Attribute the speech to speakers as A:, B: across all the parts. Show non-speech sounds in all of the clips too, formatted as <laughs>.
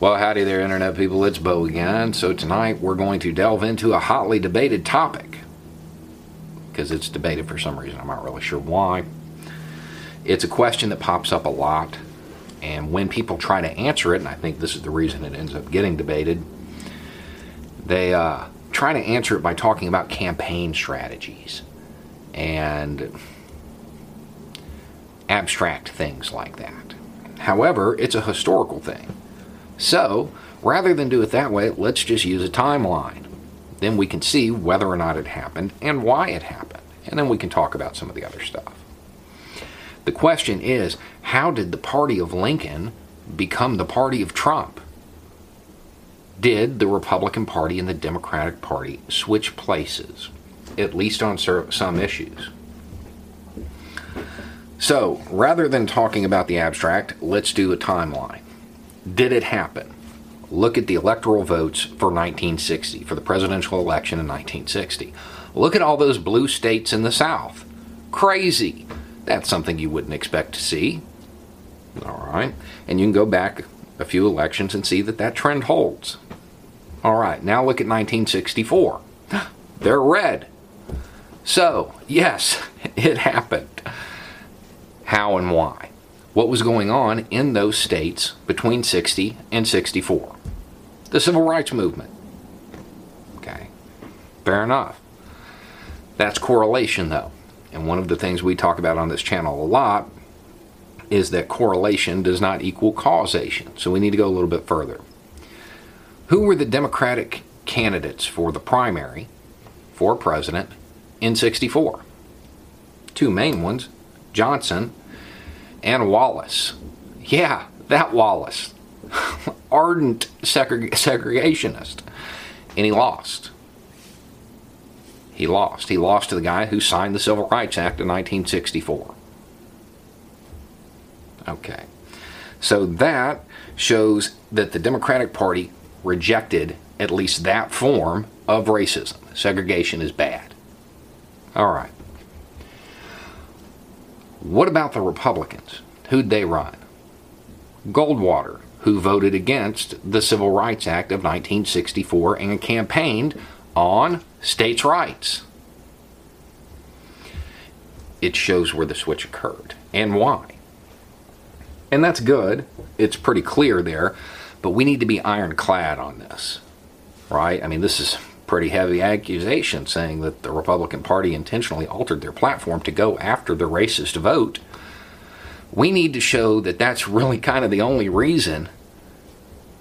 A: Well, howdy there, Internet people. It's Bo again. So, tonight we're going to delve into a hotly debated topic. Because it's debated for some reason. I'm not really sure why. It's a question that pops up a lot. And when people try to answer it, and I think this is the reason it ends up getting debated, they uh, try to answer it by talking about campaign strategies and abstract things like that. However, it's a historical thing. So, rather than do it that way, let's just use a timeline. Then we can see whether or not it happened and why it happened. And then we can talk about some of the other stuff. The question is how did the party of Lincoln become the party of Trump? Did the Republican Party and the Democratic Party switch places, at least on some issues? So, rather than talking about the abstract, let's do a timeline. Did it happen? Look at the electoral votes for 1960, for the presidential election in 1960. Look at all those blue states in the South. Crazy. That's something you wouldn't expect to see. All right. And you can go back a few elections and see that that trend holds. All right. Now look at 1964. <gasps> They're red. So, yes, <laughs> it happened. How and why? What was going on in those states between 60 and 64. The civil rights movement. Okay, fair enough. That's correlation, though. And one of the things we talk about on this channel a lot is that correlation does not equal causation. So we need to go a little bit further. Who were the Democratic candidates for the primary for president in 64? Two main ones Johnson and Wallace. Yeah, that Wallace. <laughs> Ardent segreg- segregationist. And he lost. He lost. He lost to the guy who signed the Civil Rights Act of 1964. Okay. So that shows that the Democratic Party rejected at least that form of racism. Segregation is bad. All right. What about the Republicans? Who'd they run? Goldwater, who voted against the Civil Rights Act of 1964 and campaigned on states' rights. It shows where the switch occurred and why. And that's good. It's pretty clear there, but we need to be ironclad on this, right? I mean, this is pretty heavy accusation saying that the Republican Party intentionally altered their platform to go after the racist vote. We need to show that that's really kind of the only reason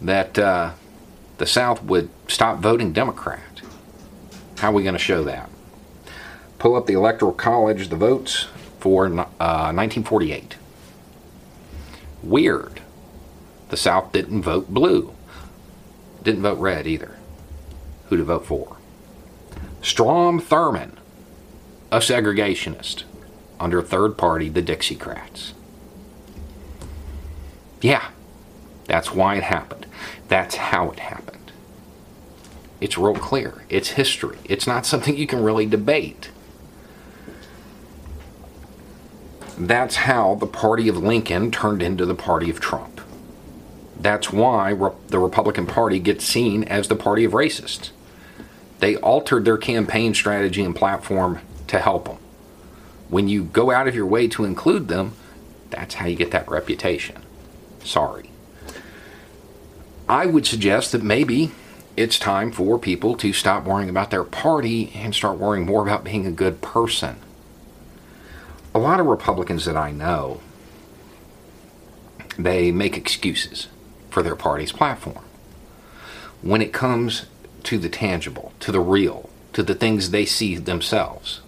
A: that uh, the South would stop voting Democrat. How are we going to show that? Pull up the Electoral College, the votes for uh, 1948. Weird. The South didn't vote blue, didn't vote red either who to vote for. Strom Thurmond, a segregationist, under a third party, the Dixiecrats. Yeah, that's why it happened. That's how it happened. It's real clear. It's history. It's not something you can really debate. That's how the party of Lincoln turned into the party of Trump. That's why the Republican Party gets seen as the party of racists. They altered their campaign strategy and platform to help them. When you go out of your way to include them, that's how you get that reputation. Sorry. I would suggest that maybe it's time for people to stop worrying about their party and start worrying more about being a good person. A lot of Republicans that I know, they make excuses for their party's platform. When it comes to the tangible, to the real, to the things they see themselves.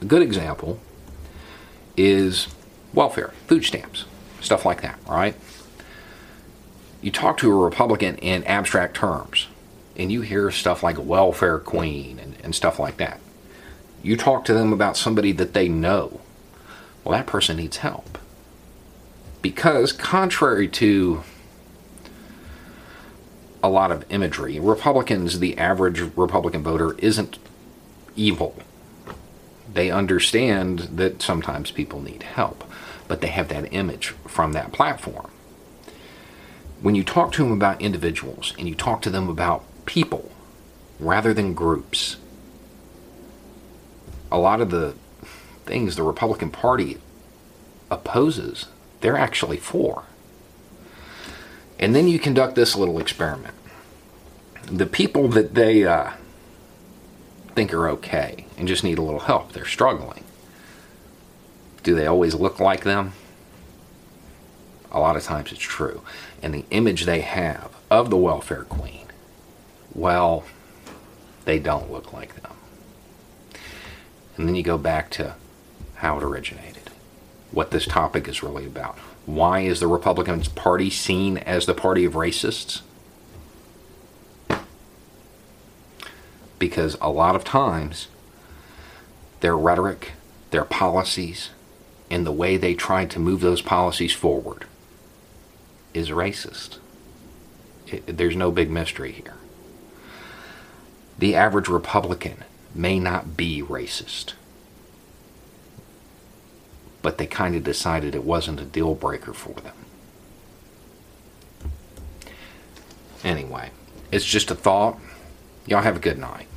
A: A good example is welfare, food stamps, stuff like that, right? You talk to a Republican in abstract terms, and you hear stuff like welfare queen and, and stuff like that. You talk to them about somebody that they know. Well, that person needs help. Because, contrary to a lot of imagery, Republicans, the average Republican voter, isn't evil. They understand that sometimes people need help, but they have that image from that platform. When you talk to them about individuals and you talk to them about people rather than groups, a lot of the things the Republican Party opposes, they're actually for. And then you conduct this little experiment. The people that they uh, think are okay and just need a little help, they're struggling. Do they always look like them? A lot of times it's true. And the image they have of the welfare queen, well, they don't look like them. And then you go back to how it originated, what this topic is really about. Why is the Republican Party seen as the party of racists? Because a lot of times, their rhetoric, their policies, and the way they try to move those policies forward is racist. It, there's no big mystery here. The average Republican may not be racist but they kind of decided it wasn't a deal breaker for them. Anyway, it's just a thought. Y'all have a good night.